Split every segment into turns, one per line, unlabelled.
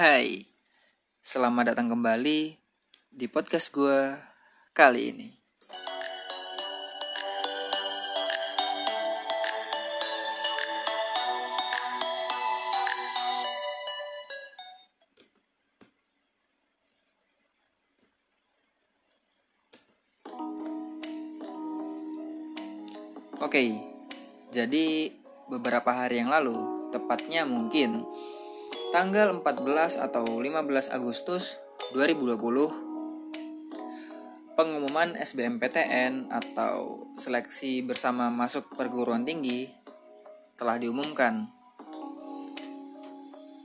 Hai, selamat datang kembali di podcast gue kali ini. Oke, jadi beberapa hari yang lalu, tepatnya mungkin tanggal 14 atau 15 Agustus 2020 pengumuman SBMPTN atau seleksi bersama masuk perguruan tinggi telah diumumkan.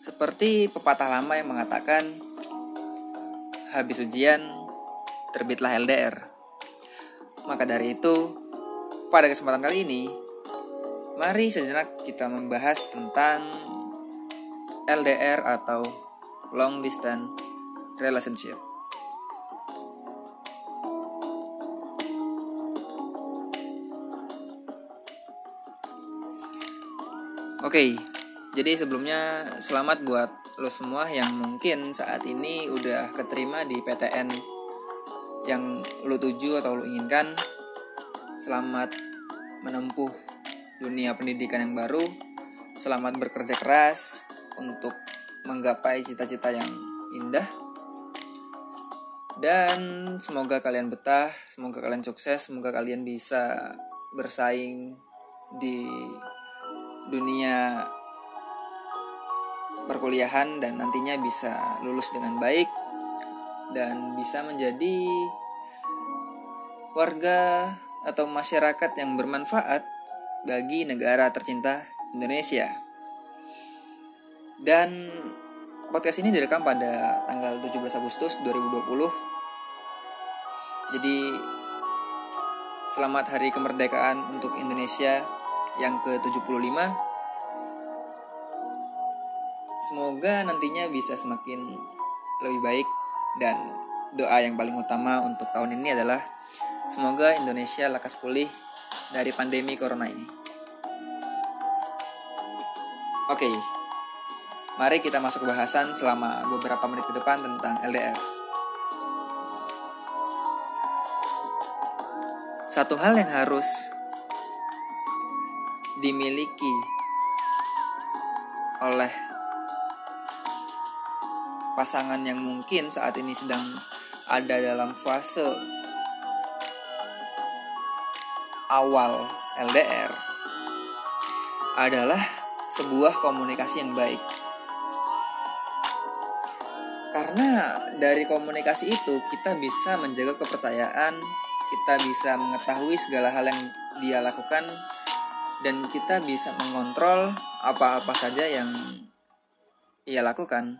Seperti pepatah lama yang mengatakan habis ujian terbitlah LDR. Maka dari itu, pada kesempatan kali ini, mari sejenak kita membahas tentang LDR atau long distance relationship. Oke, jadi sebelumnya selamat buat lo semua yang mungkin saat ini udah keterima di PTN yang lo tuju atau lo inginkan. Selamat menempuh dunia pendidikan yang baru. Selamat bekerja keras untuk menggapai cita-cita yang indah. Dan semoga kalian betah, semoga kalian sukses, semoga kalian bisa bersaing di dunia perkuliahan dan nantinya bisa lulus dengan baik dan bisa menjadi warga atau masyarakat yang bermanfaat bagi negara tercinta Indonesia. Dan podcast ini direkam pada tanggal 17 Agustus 2020. Jadi selamat hari kemerdekaan untuk Indonesia yang ke-75. Semoga nantinya bisa semakin lebih baik dan doa yang paling utama untuk tahun ini adalah semoga Indonesia lekas pulih dari pandemi corona ini. Oke, mari kita masuk ke bahasan selama beberapa menit ke depan tentang LDR. Satu hal yang harus dimiliki oleh pasangan yang mungkin saat ini sedang ada dalam fase awal LDR adalah sebuah komunikasi yang baik. Karena dari komunikasi itu kita bisa menjaga kepercayaan, kita bisa mengetahui segala hal yang dia lakukan dan kita bisa mengontrol apa-apa saja yang ia lakukan.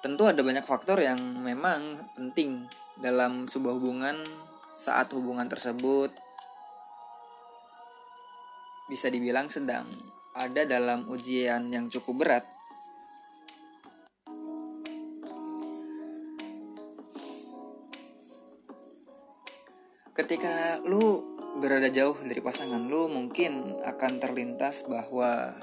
Tentu ada banyak faktor yang memang penting dalam sebuah hubungan saat hubungan tersebut bisa dibilang sedang ada dalam ujian yang cukup berat. Ketika lu berada jauh dari pasangan lu, mungkin akan terlintas bahwa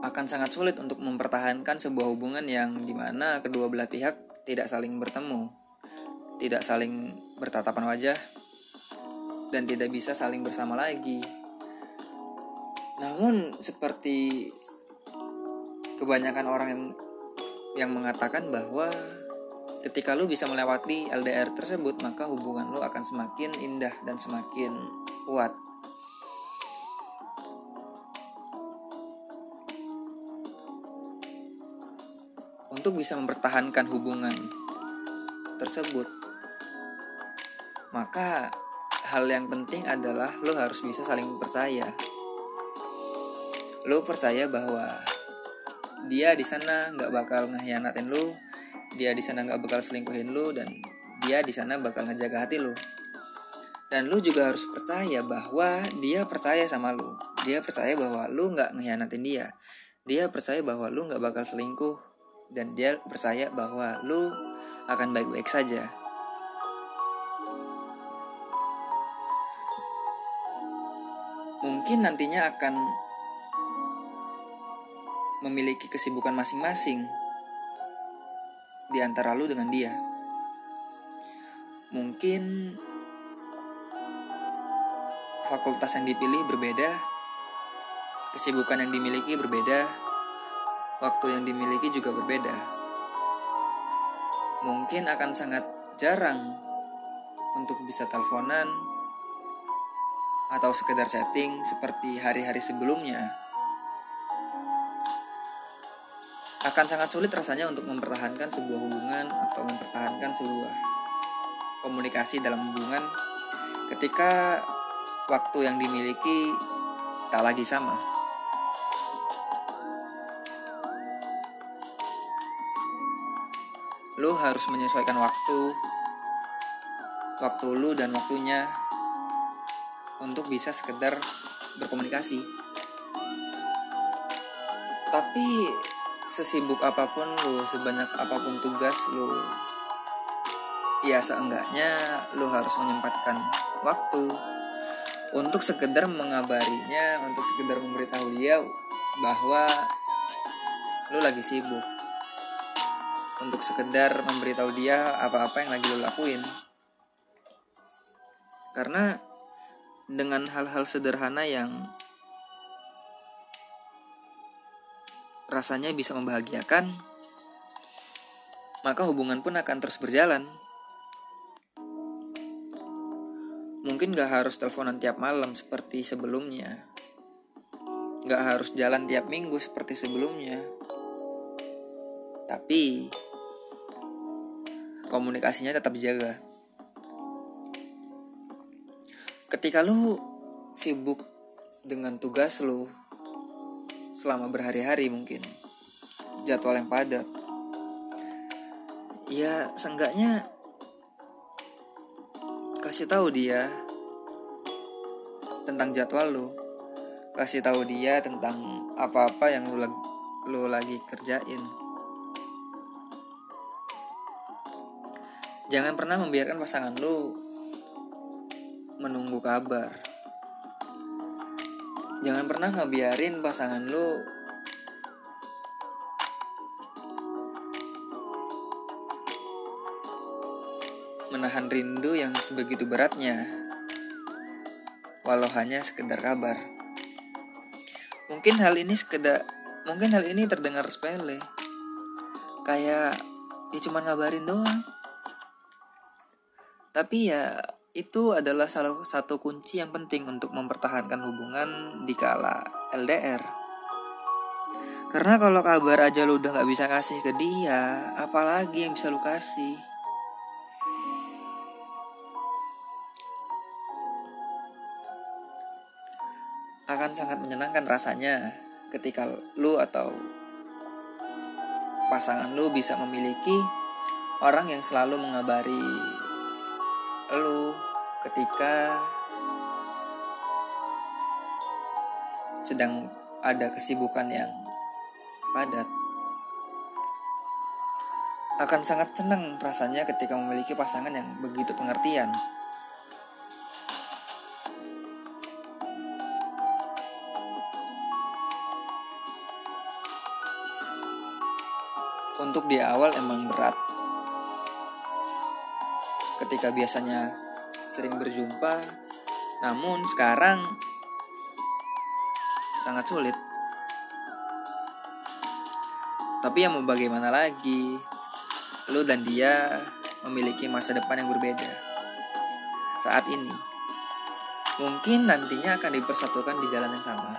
akan sangat sulit untuk mempertahankan sebuah hubungan yang di mana kedua belah pihak tidak saling bertemu, tidak saling bertatapan wajah, dan tidak bisa saling bersama lagi. Namun seperti kebanyakan orang yang yang mengatakan bahwa ketika lu bisa melewati LDR tersebut maka hubungan lu akan semakin indah dan semakin kuat. Untuk bisa mempertahankan hubungan tersebut maka hal yang penting adalah lo harus bisa saling percaya. Lo percaya bahwa dia di sana nggak bakal ngehianatin lo, dia di sana nggak bakal selingkuhin lo dan dia di sana bakal ngejaga hati lo. Dan lu juga harus percaya bahwa dia percaya sama lu. Dia percaya bahwa lu nggak ngehianatin dia. Dia percaya bahwa lu nggak bakal selingkuh. Dan dia percaya bahwa lu akan baik-baik saja. Mungkin nantinya akan memiliki kesibukan masing-masing di antara lu dengan dia. Mungkin fakultas yang dipilih berbeda, kesibukan yang dimiliki berbeda, waktu yang dimiliki juga berbeda. Mungkin akan sangat jarang untuk bisa teleponan atau sekedar chatting seperti hari-hari sebelumnya. Akan sangat sulit rasanya untuk mempertahankan sebuah hubungan atau mempertahankan sebuah komunikasi dalam hubungan ketika waktu yang dimiliki tak lagi sama. Lu harus menyesuaikan waktu, waktu lu dan waktunya untuk bisa sekedar berkomunikasi. Tapi sesibuk apa pun lu, sebanyak apa pun tugas lu, ya seenggaknya lu harus menyempatkan waktu untuk sekedar mengabarinya, untuk sekedar memberitahu dia bahwa lu lagi sibuk untuk sekedar memberitahu dia apa-apa yang lagi lo lakuin. Karena dengan hal-hal sederhana yang rasanya bisa membahagiakan, maka hubungan pun akan terus berjalan. Mungkin gak harus teleponan tiap malam seperti sebelumnya. Gak harus jalan tiap minggu seperti sebelumnya. Tapi komunikasinya tetap dijaga. Ketika lu sibuk dengan tugas lu selama berhari-hari mungkin jadwal yang padat. Ya, seenggaknya kasih tahu dia tentang jadwal lu. Kasih tahu dia tentang apa-apa yang lu, lu lagi kerjain. Jangan pernah membiarkan pasangan lu menunggu kabar. Jangan pernah ngebiarin pasangan lu menahan rindu yang sebegitu beratnya. Walau hanya sekedar kabar. Mungkin hal ini sekedar mungkin hal ini terdengar sepele. Kayak dia cuma ngabarin doang. Tapi ya itu adalah salah satu kunci yang penting untuk mempertahankan hubungan di kala LDR. Karena kalau kabar aja lu udah gak bisa kasih ke dia, apalagi yang bisa lu kasih? Akan sangat menyenangkan rasanya ketika lu atau pasangan lu bisa memiliki orang yang selalu mengabari lu ketika sedang ada kesibukan yang padat. Akan sangat senang rasanya ketika memiliki pasangan yang begitu pengertian. Untuk di awal emang berat ketika biasanya sering berjumpa, namun sekarang sangat sulit. Tapi yang mau bagaimana lagi, lu dan dia memiliki masa depan yang berbeda. Saat ini, mungkin nantinya akan dipersatukan di jalan yang sama.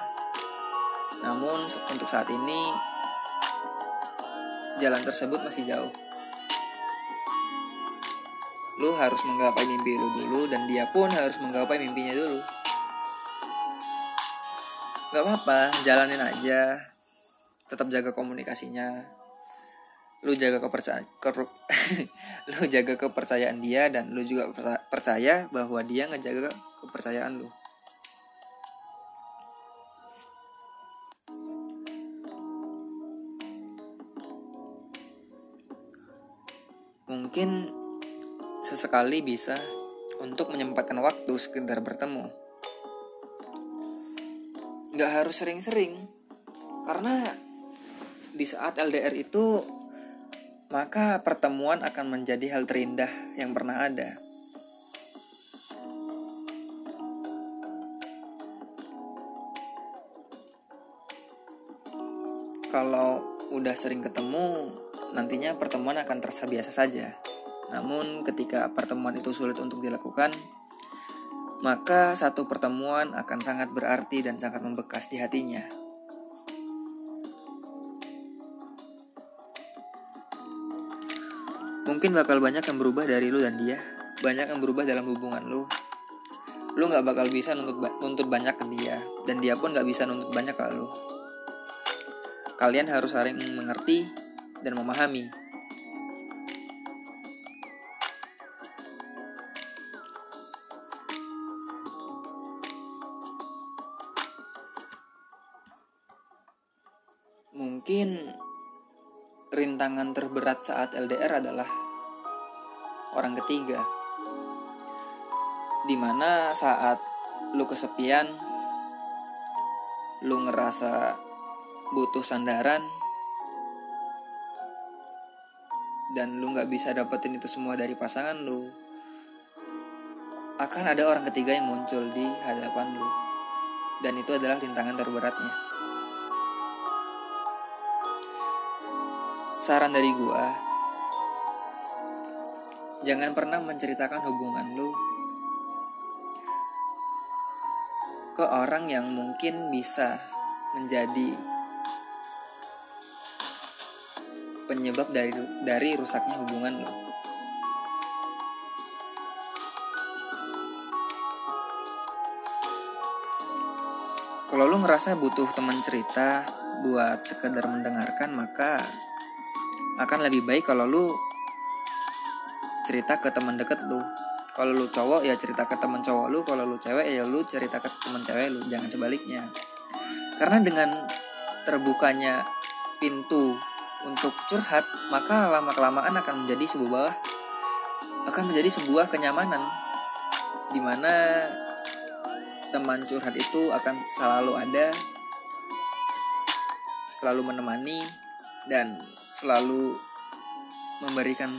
Namun untuk saat ini, jalan tersebut masih jauh lu harus menggapai mimpi lu dulu dan dia pun harus menggapai mimpinya dulu. Gak apa-apa jalanin aja. Tetap jaga komunikasinya. Lu jaga kepercayaan lu jaga kepercayaan dia dan lu juga percaya bahwa dia ngejaga kepercayaan lu. Mungkin sesekali bisa untuk menyempatkan waktu sekedar bertemu. nggak harus sering-sering karena di saat LDR itu maka pertemuan akan menjadi hal terindah yang pernah ada. Kalau udah sering ketemu, nantinya pertemuan akan terasa biasa saja. Namun, ketika pertemuan itu sulit untuk dilakukan, maka satu pertemuan akan sangat berarti dan sangat membekas di hatinya. Mungkin bakal banyak yang berubah dari lu dan dia, banyak yang berubah dalam hubungan lu. Lu gak bakal bisa nuntut, nuntut banyak ke dia, dan dia pun gak bisa nuntut banyak ke lu. Kalian harus saling mengerti dan memahami. Mungkin rintangan terberat saat LDR adalah orang ketiga. Di mana saat lu kesepian, lu ngerasa butuh sandaran dan lu nggak bisa dapetin itu semua dari pasangan lu akan ada orang ketiga yang muncul di hadapan lu dan itu adalah rintangan terberatnya saran dari gua jangan pernah menceritakan hubungan lu ke orang yang mungkin bisa menjadi penyebab dari dari rusaknya hubungan lo. Kalau lo ngerasa butuh teman cerita buat sekedar mendengarkan, maka akan lebih baik kalau lo cerita ke teman deket lo. Kalau lu cowok ya cerita ke teman cowok lu, kalau lu cewek ya lu cerita ke teman cewek lu, jangan sebaliknya. Karena dengan terbukanya pintu untuk curhat, maka lama-kelamaan akan menjadi sebuah akan menjadi sebuah kenyamanan di mana teman curhat itu akan selalu ada, selalu menemani dan selalu memberikan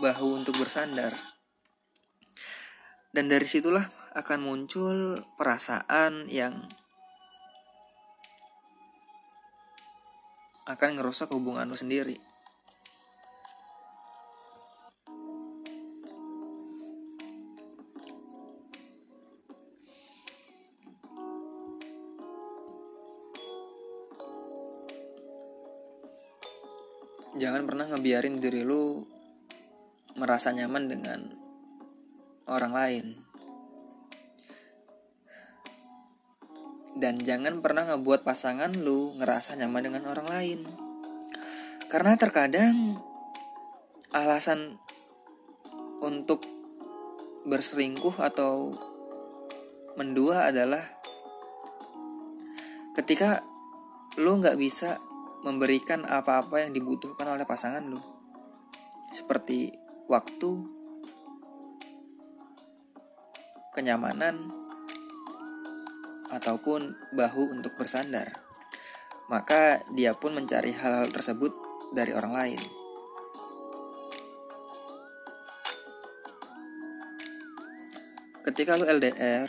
bahu untuk bersandar. Dan dari situlah akan muncul perasaan yang akan ngerusak hubungan lo sendiri. Ngebiarin diri lu merasa nyaman dengan orang lain. Dan jangan pernah ngebuat pasangan lu ngerasa nyaman dengan orang lain. Karena terkadang alasan untuk berselingkuh atau mendua adalah ketika lu nggak bisa memberikan apa-apa yang dibutuhkan oleh pasangan lu seperti waktu kenyamanan ataupun bahu untuk bersandar. Maka dia pun mencari hal-hal tersebut dari orang lain. Ketika lu LDR,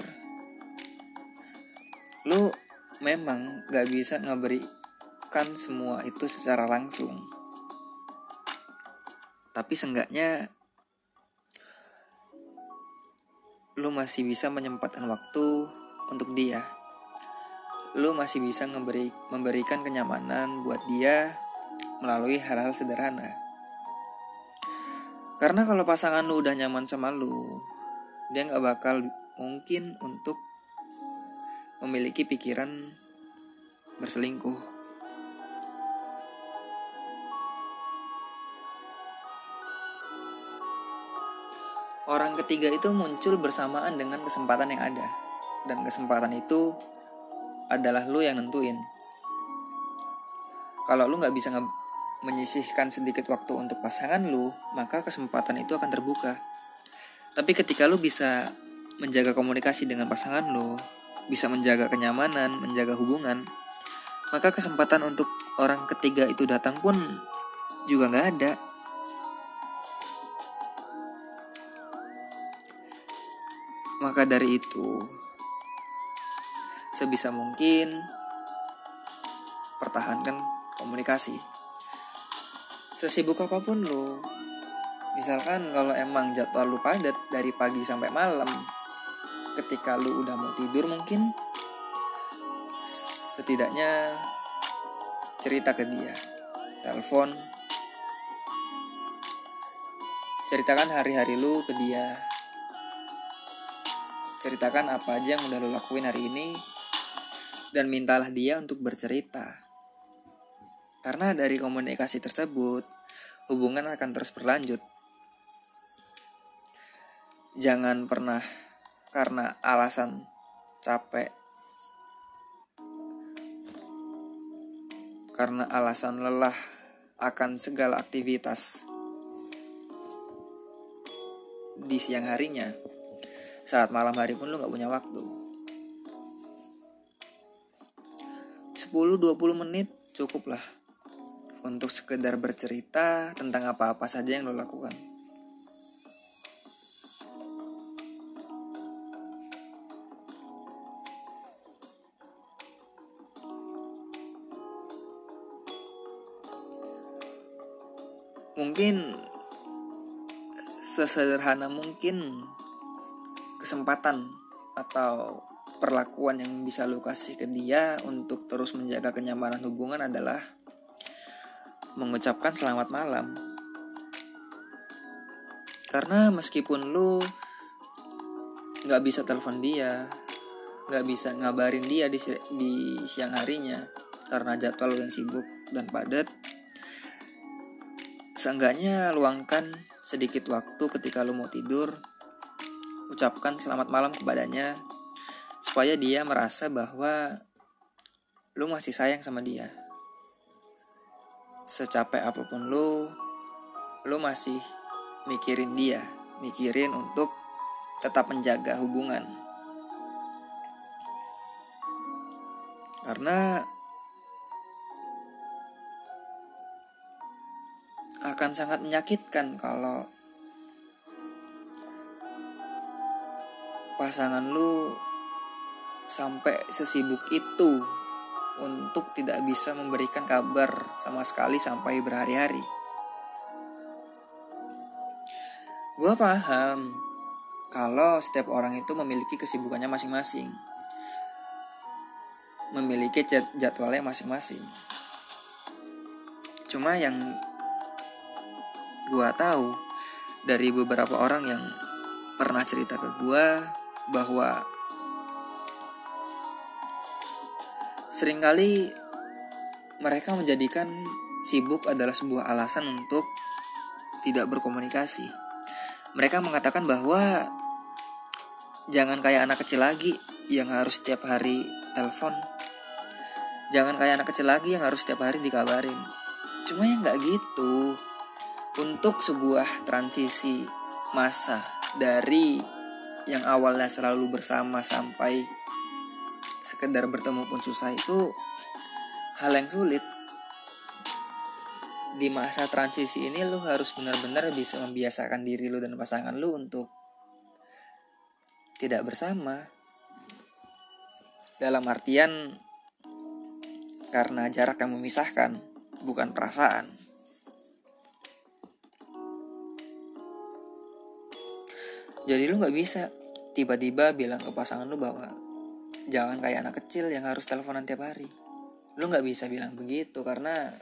lu memang gak bisa ngeberikan semua itu secara langsung. Tapi seenggaknya lu masih bisa menyempatkan waktu untuk dia. Lu masih bisa memberi, memberikan kenyamanan buat dia melalui hal-hal sederhana. Karena kalau pasangan lu udah nyaman sama lu, dia nggak bakal mungkin untuk memiliki pikiran berselingkuh. Orang ketiga itu muncul bersamaan dengan kesempatan yang ada. Dan kesempatan itu adalah lu yang nentuin. Kalau lu nggak bisa menyisihkan sedikit waktu untuk pasangan lu maka kesempatan itu akan terbuka. Tapi ketika lu bisa menjaga komunikasi dengan pasangan lu bisa menjaga kenyamanan, menjaga hubungan, maka kesempatan untuk orang ketiga itu datang pun juga nggak ada. Maka dari itu, sebisa mungkin pertahankan komunikasi. Sesibuk apa pun lo, misalkan kalau emang jadwal lu padat dari pagi sampai malam, ketika lu udah mau tidur mungkin setidaknya cerita ke dia, telepon, ceritakan hari-hari lu ke dia, ceritakan apa aja yang udah lo lakuin hari ini dan mintalah dia untuk bercerita. Karena dari komunikasi tersebut, hubungan akan terus berlanjut. Jangan pernah karena alasan capek, karena alasan lelah akan segala aktivitas di siang harinya saat malam hari pun lu gak punya waktu 10-20 menit cukup lah untuk sekedar bercerita tentang apa-apa saja yang lo lakukan. Mungkin sesederhana mungkin kesempatan atau perlakuan yang bisa lo kasih ke dia untuk terus menjaga kenyamanan hubungan adalah mengucapkan selamat malam. Karena meskipun lu nggak bisa telepon dia, nggak bisa ngabarin dia di, di siang harinya karena jadwal yang sibuk dan padat, seenggaknya luangkan sedikit waktu ketika lu mau tidur ucapkan selamat malam kepadanya supaya dia merasa bahwa lu masih sayang sama dia. Secapek apa pun lu, lu masih mikirin dia, mikirin untuk tetap menjaga hubungan. Karena akan sangat menyakitkan kalau pasangan lu sampai sesibuk itu untuk tidak bisa memberikan kabar sama sekali sampai berhari-hari. Gue paham kalau setiap orang itu memiliki kesibukannya masing-masing, memiliki jadwalnya masing-masing. Cuma yang gue tahu dari beberapa orang yang pernah cerita ke gue bahwa sering kali mereka menjadikan sibuk adalah sebuah alasan untuk tidak berkomunikasi. Mereka mengatakan bahwa jangan kayak anak kecil lagi yang harus setiap hari telepon. Jangan kayak anak kecil lagi yang harus setiap hari dikabarin. Cuma ya nggak gitu. Untuk sebuah transisi masa dari yang awalnya selalu bersama sampai sekedar bertemu pun susah itu hal yang sulit. Di masa transisi ini lu harus benar-benar bisa membiasakan diri lu dan pasangan lu untuk tidak bersama. Dalam artian karena jarak yang memisahkan bukan perasaan jadi lu nggak bisa. Tiba-tiba bilang ke pasangan lu bahwa jangan kayak anak kecil yang harus teleponan tiap hari. Lu nggak bisa bilang begitu karena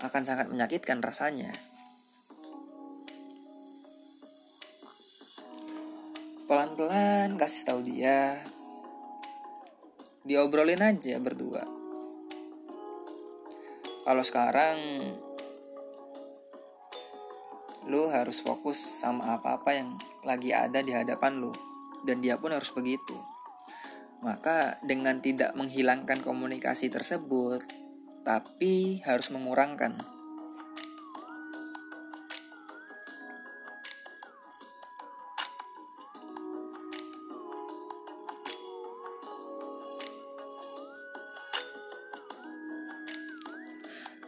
akan sangat menyakitkan rasanya. Pelan-pelan kasih tahu dia. Diobrolin aja berdua. Kalau sekarang lu harus fokus sama apa-apa yang lagi ada di hadapan lu dan dia pun harus begitu. Maka dengan tidak menghilangkan komunikasi tersebut, tapi harus mengurangkan.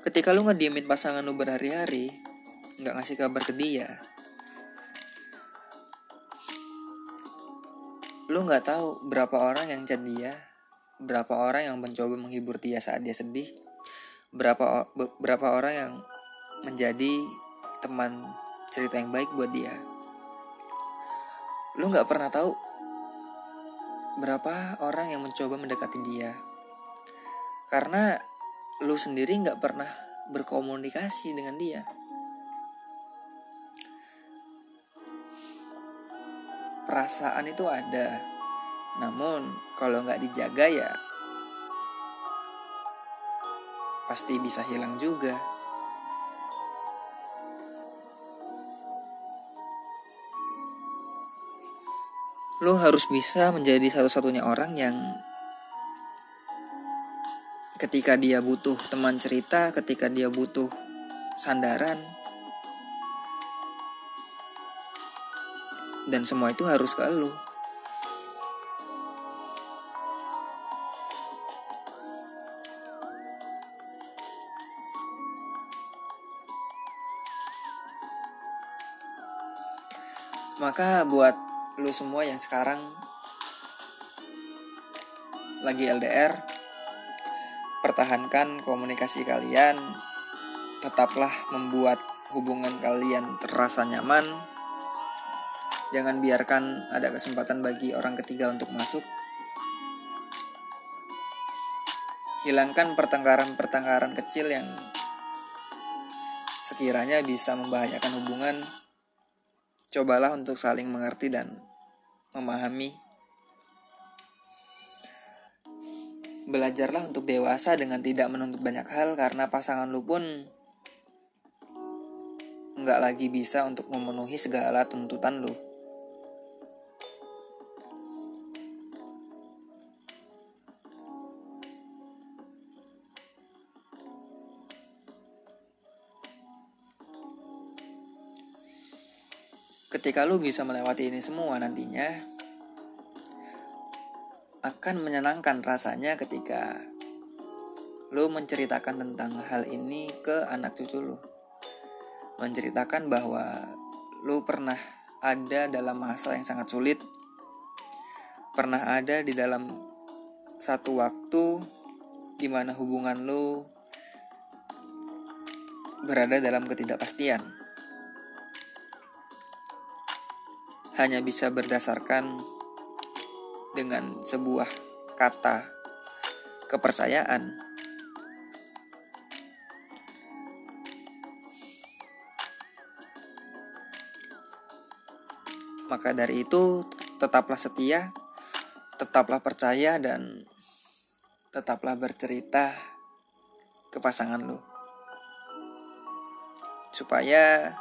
Ketika lu ngediemin pasangan lu berhari-hari, nggak ngasih kabar ke dia. Lu nggak tahu berapa orang yang chat dia berapa orang yang mencoba menghibur dia saat dia sedih berapa berapa orang yang menjadi teman cerita yang baik buat dia. Lu nggak pernah tahu berapa orang yang mencoba mendekati dia. Karena lu sendiri nggak pernah berkomunikasi dengan dia perasaan itu ada. Namun kalau nggak dijaga ya pasti bisa hilang juga. Lo harus bisa menjadi satu-satunya orang yang ketika dia butuh teman cerita, ketika dia butuh sandaran, dan semua itu harus ke lo. Maka buat lu semua yang sekarang lagi LDR pertahankan komunikasi kalian tetaplah membuat hubungan kalian terasa nyaman jangan biarkan ada kesempatan bagi orang ketiga untuk masuk hilangkan pertengkaran-pertengkaran kecil yang sekiranya bisa membahayakan hubungan cobalah untuk saling mengerti dan memahami. Belajarlah untuk dewasa dengan tidak menuntut banyak hal karena pasangan lu pun nggak lagi bisa untuk memenuhi segala tuntutan lu. Ketika lu bisa melewati ini semua nantinya akan menyenangkan rasanya ketika lu menceritakan tentang hal ini ke anak cucu lu. Menceritakan bahwa lu pernah ada dalam masa yang sangat sulit pernah ada di dalam satu waktu di mana hubungan lu berada dalam ketidakpastian hanya bisa berdasarkan dengan sebuah kata kepercayaan. Maka dari itu, tetaplah setia, tetaplah percaya, dan tetaplah bercerita ke pasangan lo, supaya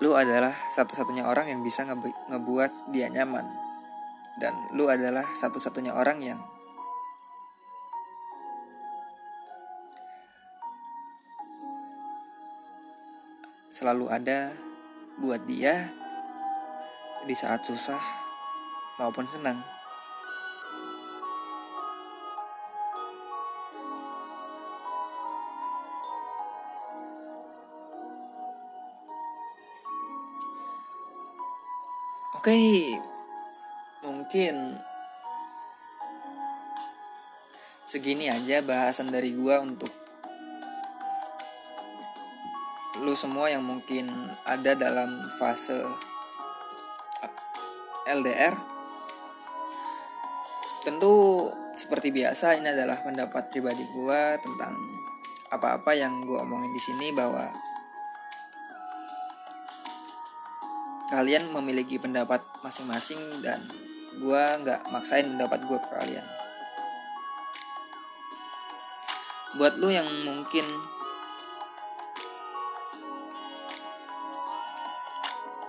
lu adalah satu-satunya orang yang bisa nge ngebuat dia nyaman dan lu adalah satu-satunya orang yang selalu ada buat dia di saat susah maupun senang. Oke, mungkin segini aja bahasan dari gua untuk lu semua yang mungkin ada dalam fase LDR. Tentu seperti biasa ini adalah pendapat pribadi gua tentang apa-apa yang gua omongin di sini bahwa kalian memiliki pendapat masing-masing dan gue nggak maksain pendapat gue ke kalian. Buat lu yang mungkin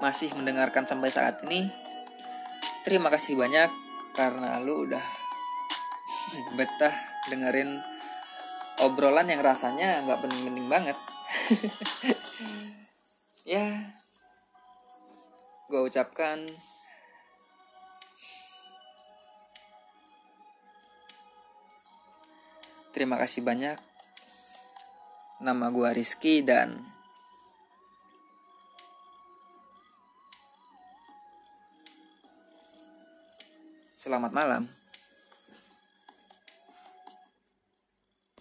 masih mendengarkan sampai saat ini terima kasih banyak karena lu udah betah dengerin obrolan yang rasanya nggak penting-penting banget ucapkan terima kasih banyak Nama gua Rizky dan Selamat malam.